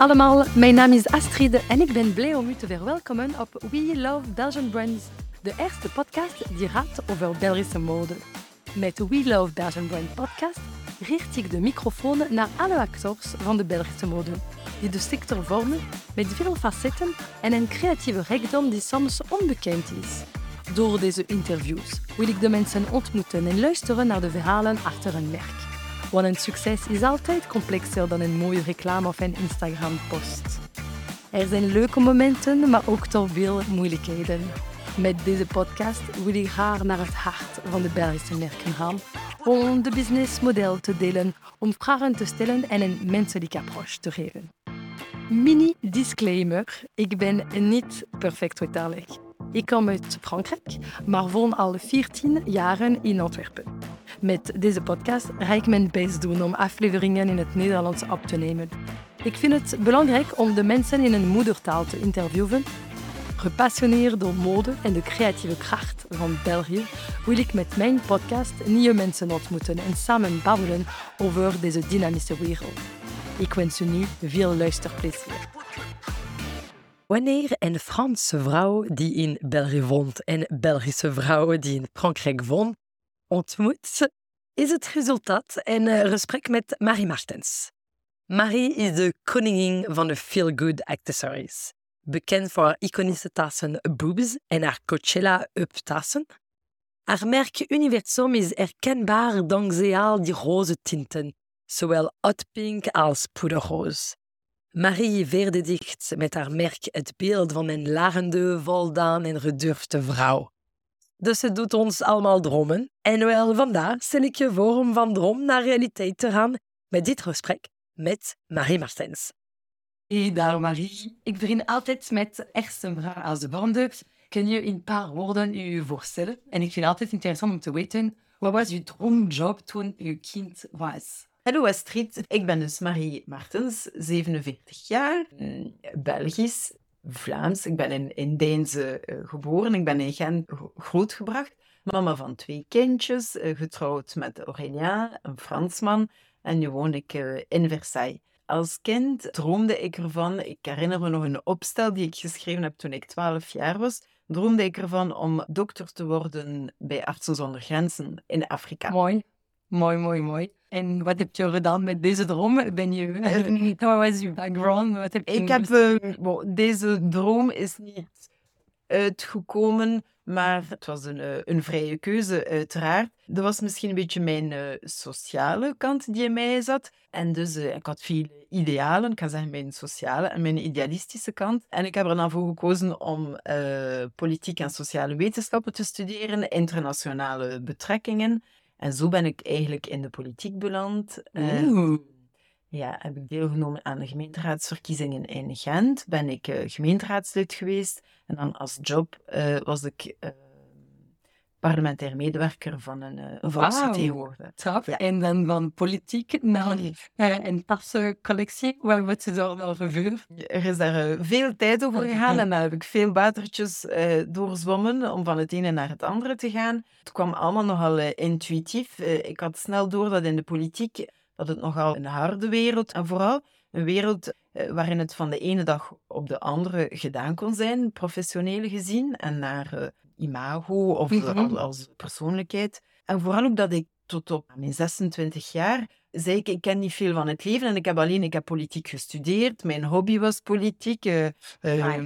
allemaal, mijn naam is Astrid en ik ben blij om u te verwelkomen op We Love Belgian Brands, de eerste podcast die gaat over Belgische mode. Met We Love Belgian Brand podcast richt ik de microfoon naar alle acteurs van de Belgische mode, die de sector vormen met veel facetten en een creatieve rijkdom die soms onbekend is. Door deze interviews wil ik de mensen ontmoeten en luisteren naar de verhalen achter een merk. Want een succes is altijd complexer dan een mooie reclame of een Instagram-post. Er zijn leuke momenten, maar ook toch veel moeilijkheden. Met deze podcast wil ik graag naar het hart van de Belgische merken gaan om de businessmodel te delen, om vragen te stellen en een menselijke approach te geven. Mini disclaimer: ik ben niet perfect vertalig. Ik kom uit Frankrijk, maar woon al 14 jaren in Antwerpen. Met deze podcast ga ik mijn best doen om afleveringen in het Nederlands op te nemen. Ik vind het belangrijk om de mensen in hun moedertaal te interviewen. Gepassioneerd door mode en de creatieve kracht van België wil ik met mijn podcast nieuwe mensen ontmoeten en samen babbelen over deze dynamische wereld. Ik wens u nu veel luisterplezier. Wanneer een Franse vrouw die in België woont en Belgische vrouw die in Frankrijk woont, ontmoet, is het resultaat een gesprek met Marie Martens. Marie is de koningin van de feel-good accessories. Bekend voor haar iconische tassen Boobs en haar Coachella Up tassen. Haar merk Universum is herkenbaar dankzij al die roze tinten, zowel hot pink als poederroos. Marie verdedigt met haar merk het beeld van een lachende, voldaan en gedurfde vrouw. Dus het doet ons allemaal dromen. En wel vandaar stel ik je voor om van droom naar realiteit te gaan met dit gesprek met Marie Martens. Hey daar Marie. Ik begin altijd met eerste vraag als de volgende. Kun je in een paar woorden je voorstellen? En ik vind het altijd interessant om te weten, wat was je droomjob toen je kind was? Hallo Astrid, ik ben dus Marie Martens, 47 jaar, Belgisch, Vlaams. Ik ben in, in uh, geboren, ik ben in Gent grootgebracht. Mama van twee kindjes, uh, getrouwd met Aurélien, een Fransman. En nu woon ik uh, in Versailles. Als kind droomde ik ervan, ik herinner me nog een opstel die ik geschreven heb toen ik 12 jaar was, droomde ik ervan om dokter te worden bij Artsen zonder Grenzen in Afrika. Mooi, mooi, mooi, mooi. En wat heb je gedaan met deze droom? Ben je, wat was je background? Wat heb je ik heb, uh, deze droom is niet uitgekomen, maar het was een, uh, een vrije keuze, uiteraard. Dat was misschien een beetje mijn uh, sociale kant die in mij zat. En dus ik had veel idealen, ik ga zeggen mijn sociale en mijn idealistische kant. En ik heb er dan voor gekozen om politiek en sociale wetenschappen te studeren, internationale betrekkingen. En zo ben ik eigenlijk in de politiek beland. Uh, ja, heb ik deelgenomen aan de gemeenteraadsverkiezingen in Gent. Ben ik uh, gemeenteraadslid geweest. En dan als job uh, was ik parlementair medewerker van een, een volksvertegenwoordiger. Wow, ja. En dan van politiek naar een tassencollectie. Waar wordt ze daar al gevuurd? Er is daar veel tijd over gegaan en daar heb ik veel watertjes doorzwommen om van het ene naar het andere te gaan. Het kwam allemaal nogal intuïtief. Ik had snel door dat in de politiek dat het nogal een harde wereld en vooral een wereld waarin het van de ene dag op de andere gedaan kon zijn, professioneel gezien, en naar imago of mm -hmm. als persoonlijkheid. En vooral ook dat ik tot op mijn 26 jaar zei ik, ik ken niet veel van het leven en ik heb alleen, ik heb politiek gestudeerd. Mijn hobby was politiek. Uh, uh,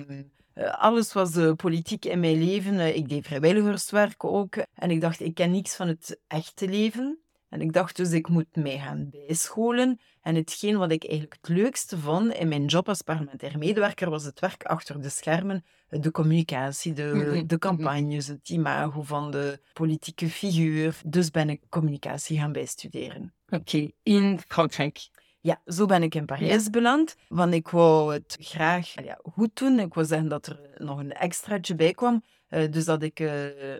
alles was uh, politiek in mijn leven. ik deed vrijwilligerswerk ook. En ik dacht, ik ken niets van het echte leven. En ik dacht dus, ik moet mij gaan bijscholen. En hetgeen wat ik eigenlijk het leukste vond in mijn job als parlementair medewerker, was het werk achter de schermen. De communicatie, de, de campagnes, het imago van de politieke figuur. Dus ben ik communicatie gaan bijstuderen. Oké, okay. in Frankrijk. Ja, zo ben ik in Parijs beland. Want ik wou het graag ja, goed doen. Ik wou zeggen dat er nog een extraatje bij kwam. Uh, dus dat ik uh,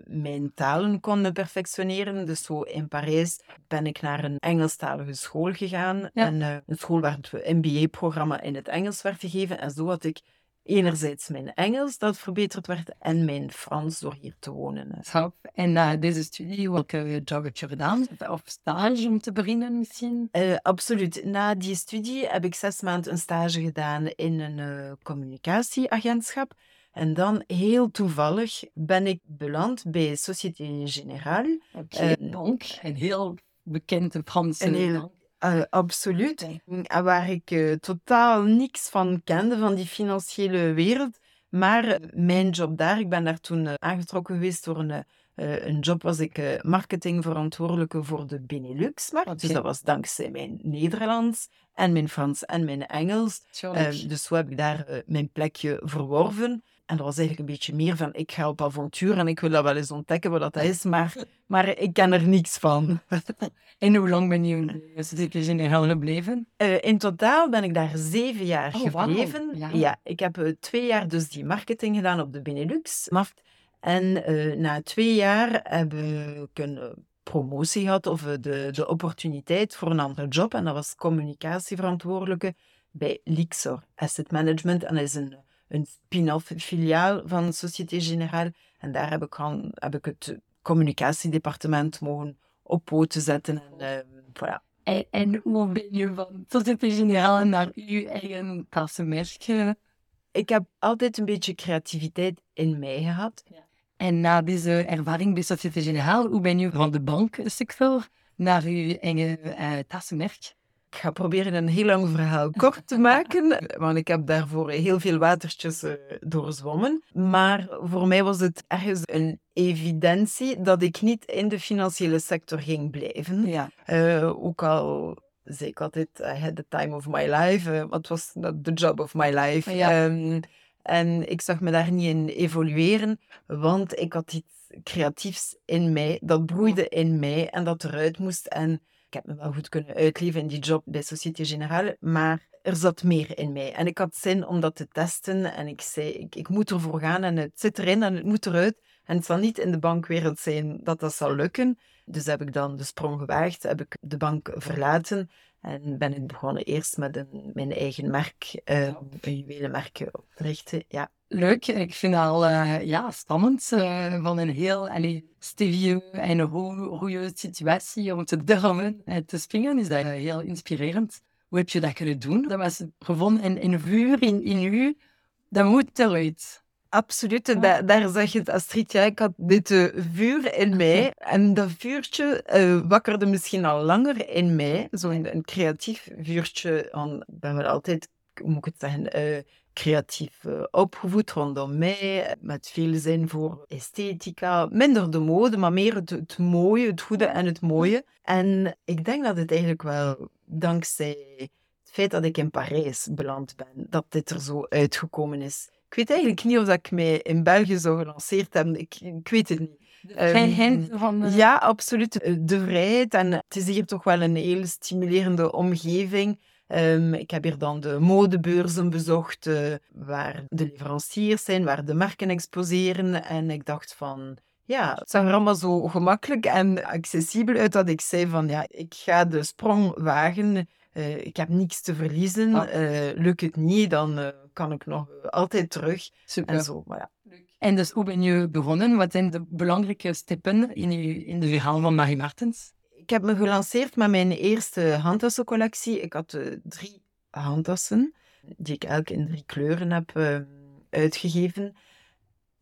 mijn talen kon perfectioneren. Dus zo in Parijs ben ik naar een Engelstalige school gegaan. Ja. En, uh, een school waar het MBA-programma in het Engels werd gegeven. En zo had ik enerzijds mijn Engels dat verbeterd werd en mijn Frans door hier te wonen. Top. En na deze studie, welke job heb je gedaan? Of stage om te beginnen misschien? Uh, absoluut. Na die studie heb ik zes maanden een stage gedaan in een uh, communicatieagentschap. En dan heel toevallig ben ik beland bij Société Générale. Okay, uh, bank, een heel bekende Franse een heel, uh, absoluut. Waar ik uh, totaal niks van kende, van die financiële wereld. Maar mijn job daar, ik ben daar toen aangetrokken geweest door een, een job, was ik marketingverantwoordelijke voor de Benelux-markt. Okay. Dus dat was dankzij mijn Nederlands en mijn Frans en mijn Engels. dus zo heb ik daar mijn plekje verworven. En dat was eigenlijk een beetje meer van, ik ga op avontuur en ik wil dat wel eens ontdekken wat dat is, maar, maar ik ken er niks van. en hoe lang ben je in Générale gebleven? Uh, in totaal ben ik daar zeven jaar oh, gebleven. Wow. Ja. ja. ik heb uh, twee jaar dus die marketing gedaan op de Benelux-markt. En uh, na twee jaar heb ik een promotie gehad of de, de opportuniteit voor een andere job. En dat was communicatieverantwoordelijke bij Lixor Asset Management. En dat is een een spin-off filiaal van Société Générale. En daar heb ik, aan, heb ik het communicatiedepartement mogen op poten zetten. En, uh, voilà. en, en, hoe ben je van Société Générale naar uw eigen tassenmerk? Ik heb altijd een beetje creativiteit in mij gehad. Ja. En na deze ervaring bij Société Générale, hoe ben je van de banksector naar uw eigen uh, tassenmerk? Ik ga proberen een heel lang verhaal kort te maken, want ik heb daarvoor heel veel watertjes uh, doorzwommen. Maar voor mij was het ergens een evidentie dat ik niet in de financiële sector ging blijven. Ja. Uh, ook al zei ik altijd, I had the time of my life. Uh, het was the job of my life. Ja. Um, en ik zag me daar niet in evolueren, want ik had iets creatiefs in mij, dat broeide in mij en dat eruit moest. En ik heb me wel goed kunnen uitleven in die job bij Société Générale, maar er zat meer in mij. En ik had zin om dat te testen en ik zei, ik, ik moet ervoor gaan en het zit erin en het moet eruit. En het zal niet in de bankwereld zijn dat dat zal lukken. Dus heb ik dan de sprong gewaagd, heb ik de bank verlaten en ben ik begonnen eerst met een, mijn eigen merk, uh, een juwelenmerk op te richten. Ja. Leuk, ik vind het al uh, ja, spannend uh, van een heel allee, stevige en goede situatie om te durven te springen. Is dat heel inspirerend. Hoe heb je dat kunnen doen? Dat was gevonden in, in vuur in, in u. Dat moet eruit. Absoluut, daar, daar zeg je het, Astrid. Ja, ik had dit uh, vuur in mij. En dat vuurtje uh, wakkerde misschien al langer in mij. Zo'n een, een, creatief vuurtje. Ik ben wel altijd, hoe moet ik het zeggen, uh, creatief opgevoed rondom mij. Met veel zin voor esthetica. Minder de mode, maar meer het, het mooie, het goede en het mooie. En ik denk dat het eigenlijk wel dankzij het feit dat ik in Parijs beland ben, dat dit er zo uitgekomen is. Ik weet eigenlijk niet of ik mij in België zou gelanceerd hebben. Ik, ik weet het niet. De vrijheid um, van... De... Ja, absoluut. Eh, de vrijheid. En het is hier toch wel een heel stimulerende omgeving. Um, ik heb hier dan de modebeurzen bezocht, uh, waar de leveranciers zijn, waar de merken exposeren. En ik dacht van, ja, het zag er allemaal zo gemakkelijk en accessibel uit dat ik zei van, ja, ik ga de sprong wagen. Uh, ik heb niks te verliezen. Ah. Uh, lukt het niet, dan uh, kan ik nog altijd terug. Super. En zo, maar ja. En dus hoe ben je begonnen? Wat zijn de belangrijke stappen in, je, in de verhaal van Marie Martens? Ik heb me gelanceerd met mijn eerste handtassencollectie. Ik had drie handtassen, die ik elk in drie kleuren heb uitgegeven.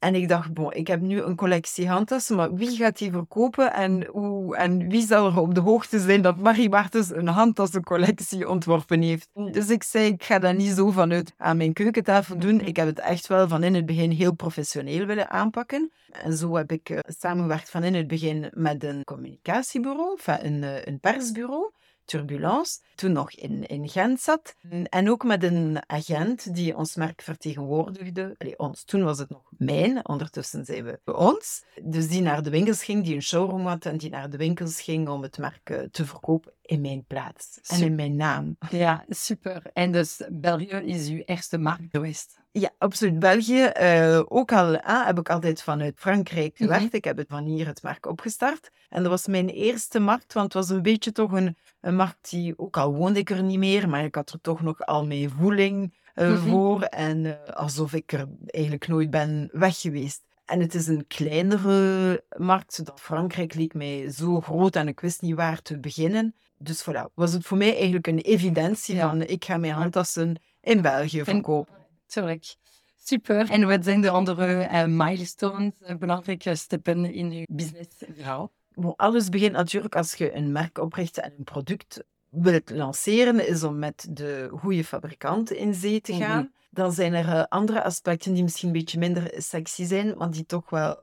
En ik dacht, bon, ik heb nu een collectie handtassen, maar wie gaat die verkopen en, hoe, en wie zal er op de hoogte zijn dat Marie Martens een handtassencollectie ontworpen heeft? Dus ik zei, ik ga dat niet zo vanuit aan mijn keukentafel doen. Ik heb het echt wel van in het begin heel professioneel willen aanpakken. En zo heb ik uh, samengewerkt van in het begin met een communicatiebureau, een, uh, een persbureau. Turbulence, toen nog in, in Gent zat. En ook met een agent die ons merk vertegenwoordigde. Allee, ons, toen was het nog mijn, ondertussen zijn we ons. Dus die naar de winkels ging, die een showroom had en die naar de winkels ging om het merk eh, te verkopen in mijn plaats en in mijn naam. Ja, super. En dus België is uw eerste markt geweest? Ja, absoluut. België, uh, ook al ah, heb ik altijd vanuit Frankrijk mhm. gewerkt. Ik heb het van hier het merk opgestart. En dat was mijn eerste markt, want het was een beetje toch een, een markt die, ook al woonde ik er niet meer, maar ik had er toch nog al mee voeling. eh, Mhm. voor. En eh, alsof ik er eigenlijk nooit ben weg geweest. En het is een kleinere markt. Dat Frankrijk leek mij zo groot en ik wist niet waar te beginnen. Dus voilà, was het voor mij eigenlijk een evidentie Ja. van ik ga mijn handtassen in België verkopen. Tuurlijk. Super. En wat zijn de andere eh, milestones, eh, belangrijke stappen in je businessverhaal? Bon, alles begint natuurlijk als je een merk opricht en een product wilt lanceren, is om met de goede fabrikant in zee te gaan. Mhm. Dan zijn er eh, andere aspecten die misschien een beetje minder sexy zijn, maar die toch wel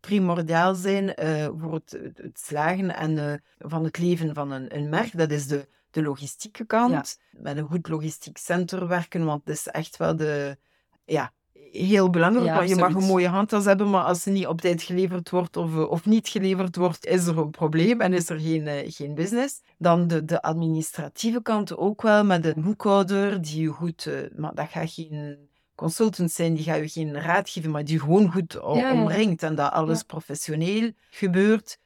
primordiaal zijn voor het, het- slagen en, van het leven van een, een merk. Dat is de, de logistieke kant. Met een goed logistiek center werken, want het is echt wel de... Ja, heel belangrijk, Ja, want je mag een mooie handtas hebben, maar als ze niet op tijd geleverd wordt of, eh, of niet geleverd wordt, is er een probleem en is er geen, eh, geen business. Dan de, de administratieve kant ook wel, met een boekhouder die je goed... eh, maar dat gaat geen consultant zijn, die gaat je geen raad geven, maar die gewoon goed omringt en dat alles professioneel gebeurt.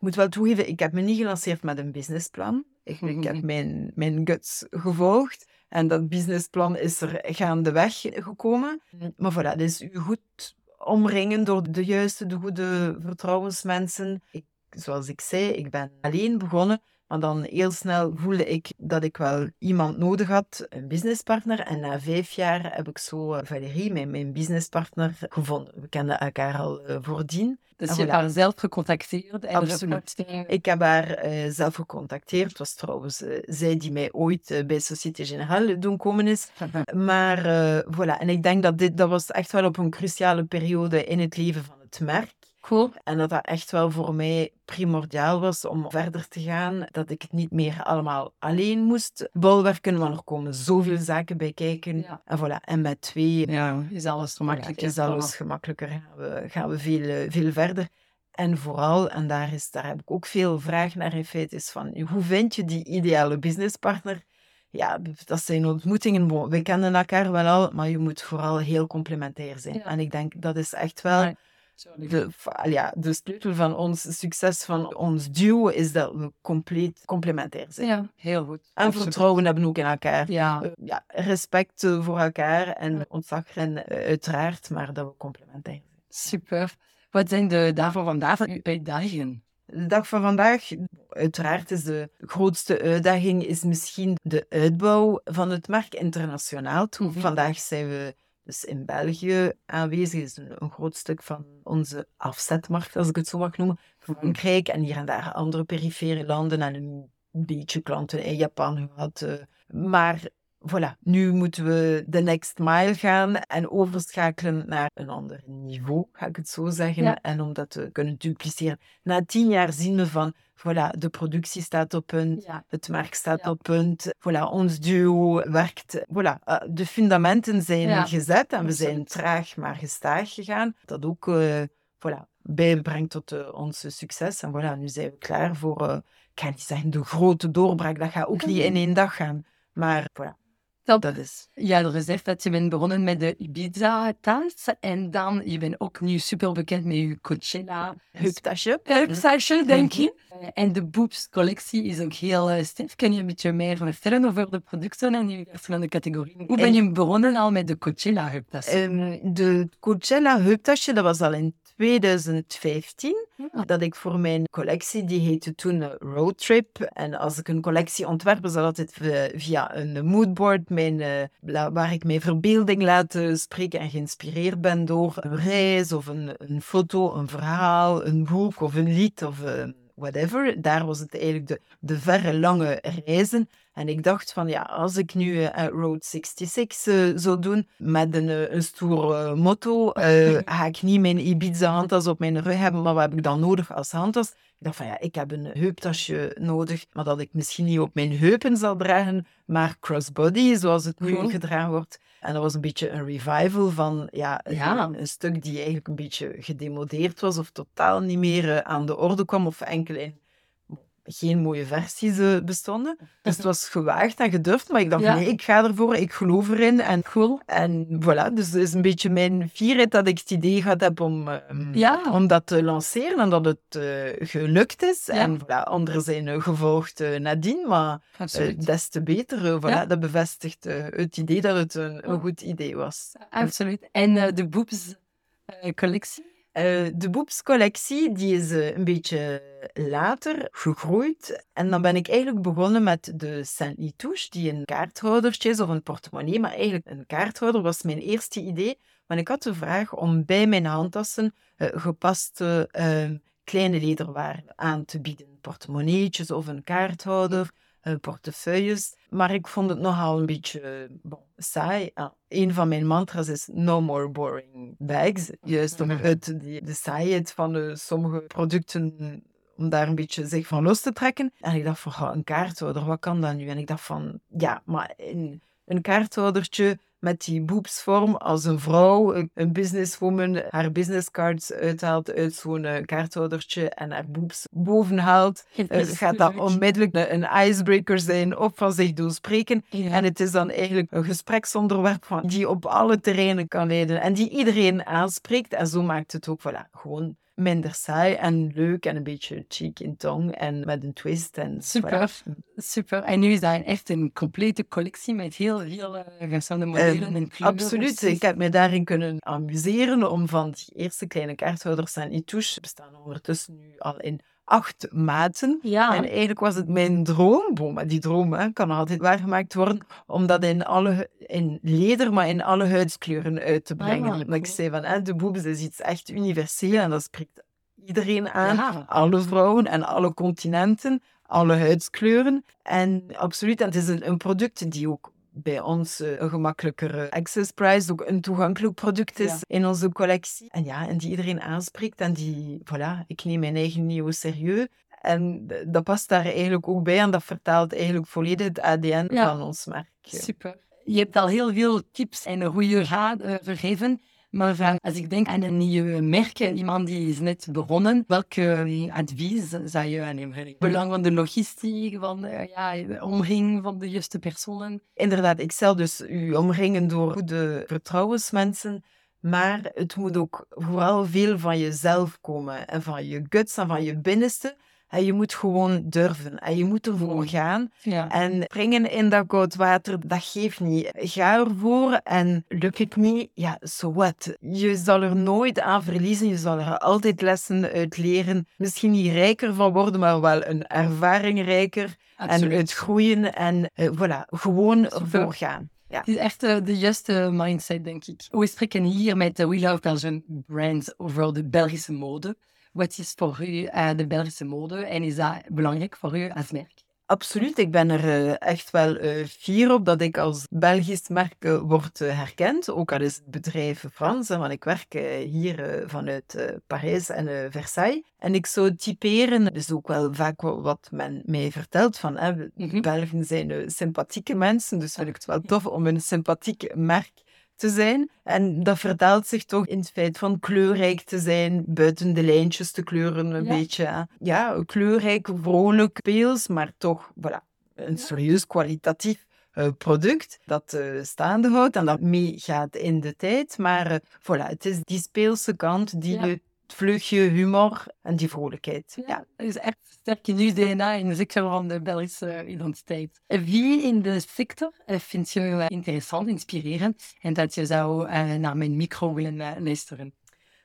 Ik moet wel toegeven, ik heb me niet gelanceerd met een businessplan. Ik, ik heb Mhm. mijn, mijn guts gevolgd. En dat businessplan is er gaandeweg gekomen. Maar voilà, dus u goed omringen door de juiste, de goede vertrouwensmensen. Ik, zoals ik zei, ik ben alleen begonnen. Maar dan heel snel voelde ik dat ik wel iemand nodig had, een businesspartner. En na vijf jaar heb ik zo eh, Valérie, mijn, mijn businesspartner, gevonden. We kenden elkaar al eh, voordien. Dus je hebt haar zelf gecontacteerd. En Absoluut. Ik heb haar eh, zelf gecontacteerd. Het was trouwens zij die mij ooit bij Société Générale doen komen is. Maar voilà, en ik denk dat dit dat was echt wel op een cruciale periode in het leven van het merk. Cool. En dat dat echt wel voor mij primordiaal was om verder te gaan. Dat ik het niet meer allemaal alleen moest bolwerken, want er komen zoveel zaken bij kijken. Ja. En voilà, en met twee Ja, is alles gemakkelijker. is alles gemakkelijker. Gaan we, gaan we veel, eh, veel verder. En vooral, en daar, is, daar heb ik ook veel vraag naar in feite, is van hoe vind je die ideale businesspartner? Ja, dat zijn ontmoetingen. We kennen elkaar wel al, maar je moet vooral heel complementair zijn. Ja. En ik denk dat is echt wel. De, ja, de sleutel van ons succes, van ons duo, is dat we compleet complementair zijn. Ja, heel goed. En Absoluut. vertrouwen hebben ook in elkaar. Ja, Eh, ja, respect eh, voor elkaar en ontzag en eh, uiteraard, maar dat we complementair zijn. super. Wat zijn de daarvoor vandaag uw uitdagingen? De dag van vandaag, uiteraard is de grootste uitdaging is misschien de uitbouw van het merk internationaal toe. Mhm. Vandaag zijn we dus in België aanwezig, is een, groot stuk van onze afzetmarkt, als ik het zo mag noemen. Frankrijk en hier en daar andere perifere landen en een beetje klanten in Japan gehad. eh. Maar voilà, nu moeten we de next mile gaan en overschakelen naar een ander niveau, ga ik het zo zeggen. Ja. En om dat te kunnen dupliceren. Na tien jaar zien we van, voilà, de productie staat op punt, Ja. het merk staat Ja. op punt, voilà, ons duo werkt. Voilà, eh, de fundamenten zijn gezet en we zijn traag maar gestaag gegaan. Dat ook eh, voilà, bijbrengt tot eh, ons succes. En voilà, nu zijn we klaar voor, ik ga niet zeggen de grote doorbraak, dat gaat ook niet in één dag gaan. Maar voilà, Top. dat is... Je had gezegd dat je bent begonnen met de Ibiza-dans en dan je bent ook nu super bekend met je Coachella Heuptasje. heuptasje, denk ik. Eh, En de Boobs-collectie is ook heel uh, sterk. Kun je een beetje meer vertellen over de producten en je verschillende categorieën? Hoe ben En- je begonnen al met de Coachella-heuptasje? Ehm, de Coachella heuptasje, dat was al in 2015. Ah. Dat ik voor mijn collectie, die heette toen eh, Roadtrip. En als ik een collectie ontwerp, is dat altijd via een moodboard, mijn, eh, waar ik mijn verbeelding laat eh, spreken en geïnspireerd ben door een reis of een, een foto, een verhaal, een boek of een lied of eh, whatever. Daar was het eigenlijk de, de verre, lange reizen. En ik dacht van, ja, als ik nu eh, Road 66 eh, zou doen met een, eh, een stoer motto, ga ik niet mijn Ibiza-handtas op mijn rug hebben, maar wat heb ik dan nodig als handtas? Ik dacht van, ja, ik heb een heuptasje nodig, maar dat ik misschien niet op mijn heupen zal dragen, maar crossbody, zoals het nu Cool. gedragen wordt. En dat was een beetje een revival van ja, Ja. Een, een stuk die eigenlijk een beetje gedemodeerd was of totaal niet meer eh, aan de orde kwam of enkel in geen mooie versies eh, bestonden. Dus het was gewaagd en gedurfd, maar ik dacht, Ja. nee, ik ga ervoor, ik geloof erin. En, Cool. en voilà, dus het is een beetje mijn fierheid dat ik het idee gehad heb om, eh, Ja. om dat te lanceren en dat het eh, gelukt is. Ja. En voilà, anderen zijn eh, gevolgd nadien, maar des te beter. voilà. Dat bevestigt het idee dat het een, een goed idee was. Absoluut. En de boobs collectie? Eh, de boepscollectie die is eh, een beetje later gegroeid. En dan ben ik eigenlijk begonnen met de Saint Touche, die een kaarthoudertje is of een portemonnee. Maar eigenlijk een kaarthouder was mijn eerste idee. Want ik had de vraag om bij mijn handtassen eh, gepaste eh, kleine lederwaren aan te bieden. Portemonneetjes of een kaarthouder, eh, portefeuilles. Maar ik vond het nogal een beetje eh, bon, saai. Ah, een van mijn mantra's is no more boring bags. Juist om uit die, de saaiheid van de sommige producten om daar een beetje zich van los te trekken. En ik dacht van, "Goh, een kaarthouder, wat kan dat nu? En ik dacht van, ja, maar een, een kaarthoudertje met die boepsvorm als een vrouw, een- businesswoman, haar businesscards uithaalt uit zo'n kaarthoudertje en haar boeps boven haalt, eh, gaat dat onmiddellijk een icebreaker zijn of van zich doorspreken. Ja. En het is dan eigenlijk een gespreksonderwerp van, die op alle terreinen kan leiden en die iedereen aanspreekt. En zo maakt het ook voilà, gewoon minder saai en leuk en een beetje cheek in tong en met een twist. En, Super. voilà. Super. En nu is dat echt een complete collectie met heel veel uh, verschillende modellen Eh, en kleuren. Absoluut. Ik heb me daarin kunnen amuseren om van die eerste kleine kaarthouders en Itouche bestaan ondertussen nu al in acht maten. Ja. En eigenlijk was het mijn droom, bon, maar die droom hè, kan altijd waargemaakt worden, om dat in, alle, in leder, maar in alle huidskleuren uit te brengen. Ah, Omdat ik cool. zei van, hè, de boobs is iets echt universeel en dat spreekt iedereen aan. Ja. Alle vrouwen en alle continenten, alle huidskleuren. En absoluut, en het is een, een product die ook bij ons eh, een gemakkelijkere access price, ook een toegankelijk product is Ja. in onze collectie. En ja, en die iedereen aanspreekt en die, voilà, ik neem mijn eigen niveau serieus. En dat past daar eigenlijk ook bij en dat vertaalt eigenlijk volledig het ADN Ja. van ons merk. Super. Je hebt al heel veel tips en goede raad gegeven. Maar als ik denk aan een nieuwe merk, iemand die is net begonnen, welke eh, advies zou je aannemen? Belang van de logistiek, van de, ja, de omring van de juiste personen. Inderdaad, ik zal dus u omringen door goede vertrouwensmensen. Maar het moet ook vooral veel van jezelf komen en van je guts en van je binnenste. En je moet gewoon durven en je moet ervoor gaan. Ja. En springen in dat koud water, dat geeft niet. Ga ervoor en lukt het niet, ja, so what. Je zal er nooit aan verliezen, je zal er altijd lessen uit leren. Misschien niet rijker van worden, maar wel een ervaring rijker. En uit groeien en eh, voilà, gewoon ervoor gaan. Ja. Het is echt eh, de juiste mindset, denk ik. We spreken hier met de We Love Belgian brand over de Belgische mode. Wat is voor u eh, de Belgische mode en is dat belangrijk voor u als merk? Absoluut, ik ben er eh, echt wel eh, fier op dat ik als Belgisch merk eh, word herkend. Ook al is het bedrijf Frans, want ik werk hier vanuit Parijs en Versailles. En ik zou typeren, dat is ook wel vaak wa- wat men mij vertelt, van hè, Mhm. Belgen zijn sympathieke mensen, dus vind ik het wel tof om een sympathiek merk te zijn. En dat vertaalt zich toch in het feit van kleurrijk te zijn, buiten de lijntjes te kleuren een Ja. beetje. Ja, kleurrijk, vrolijk, speels, maar toch voilà, een serieus kwalitatief eh, product dat eh, staande houdt en dat meegaat in de tijd. Maar eh, voilà, het is die speelse kant, die Ja. het vleugje humor en die vrolijkheid. Ja. Dat is echt sterk in uw DNA en zeker van de Belgische identiteit. Wie in de sector eh, vind je interessant, inspirerend en dat je zou eh, naar mijn micro willen eh, luisteren?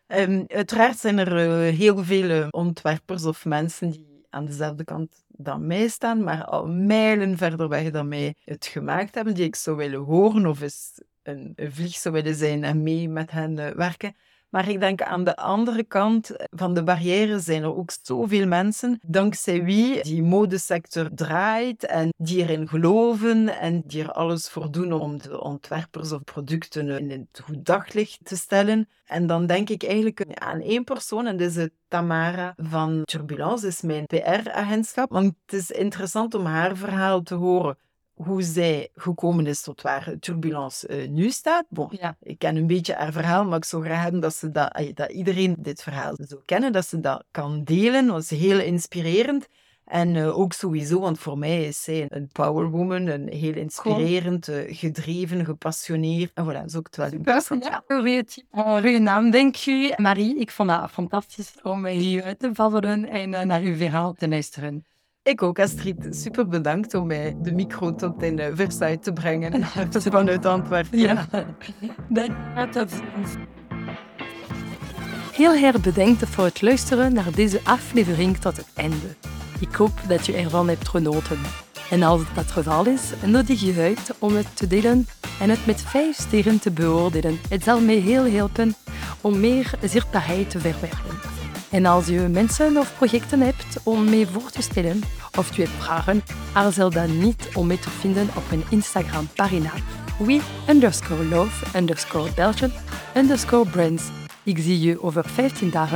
Ehm, uiteraard zijn er heel veel ontwerpers of mensen die aan dezelfde kant dan mij staan, maar al mijlen verder weg dan mij het gemaakt hebben, die ik zou willen horen of eens een, vlieg zou willen zijn en mee met hen werken. Maar ik denk aan de andere kant van de barrière zijn er ook zoveel mensen, dankzij wie die modesector draait en die erin geloven en die er alles voor doen om de ontwerpers of producten in het goed daglicht te stellen. En dan denk ik eigenlijk aan één persoon, en dat is eh, Tamara van Turbulence, is mijn PR-agentschap. Want het is interessant om haar verhaal te horen hoe zij gekomen is tot waar Turbulence eh, nu staat. Bon, Ja, ik ken een beetje haar verhaal, maar ik zou graag hebben dat, ze dat, ay, dat iedereen dit verhaal zou kennen, dat ze dat kan delen. Dat is heel inspirerend. En uh, ook sowieso, want voor mij is zij een powerwoman, een heel inspirerend, uh, gedreven, gepassioneerd. En voilà, zo het wel doen. Ja, goeie naam, denk je. Marie, ik vond het fantastisch om hier uit te vallen en naar uw verhaal te luisteren. Ik ook, Astrid. Super bedankt om mij de micro tot in uh, Versailles te brengen. Vanuit Antwerpen. Ja, dat Heel erg bedankt voor het luisteren naar deze aflevering tot het einde. Ik hoop dat je ervan hebt genoten. En als dat het geval is, nodig je uit om het te delen en het met vijf sterren te beoordelen. Het zal mij heel helpen om meer zichtbaarheid te verwerven. En als je mensen of projecten hebt om mee voor te stellen of je hebt vragen, aarzel dan niet om mee te vinden op mijn Instagram-pagina we underscore love underscore Belgian underscore brands. Ik zie je over 15 dagen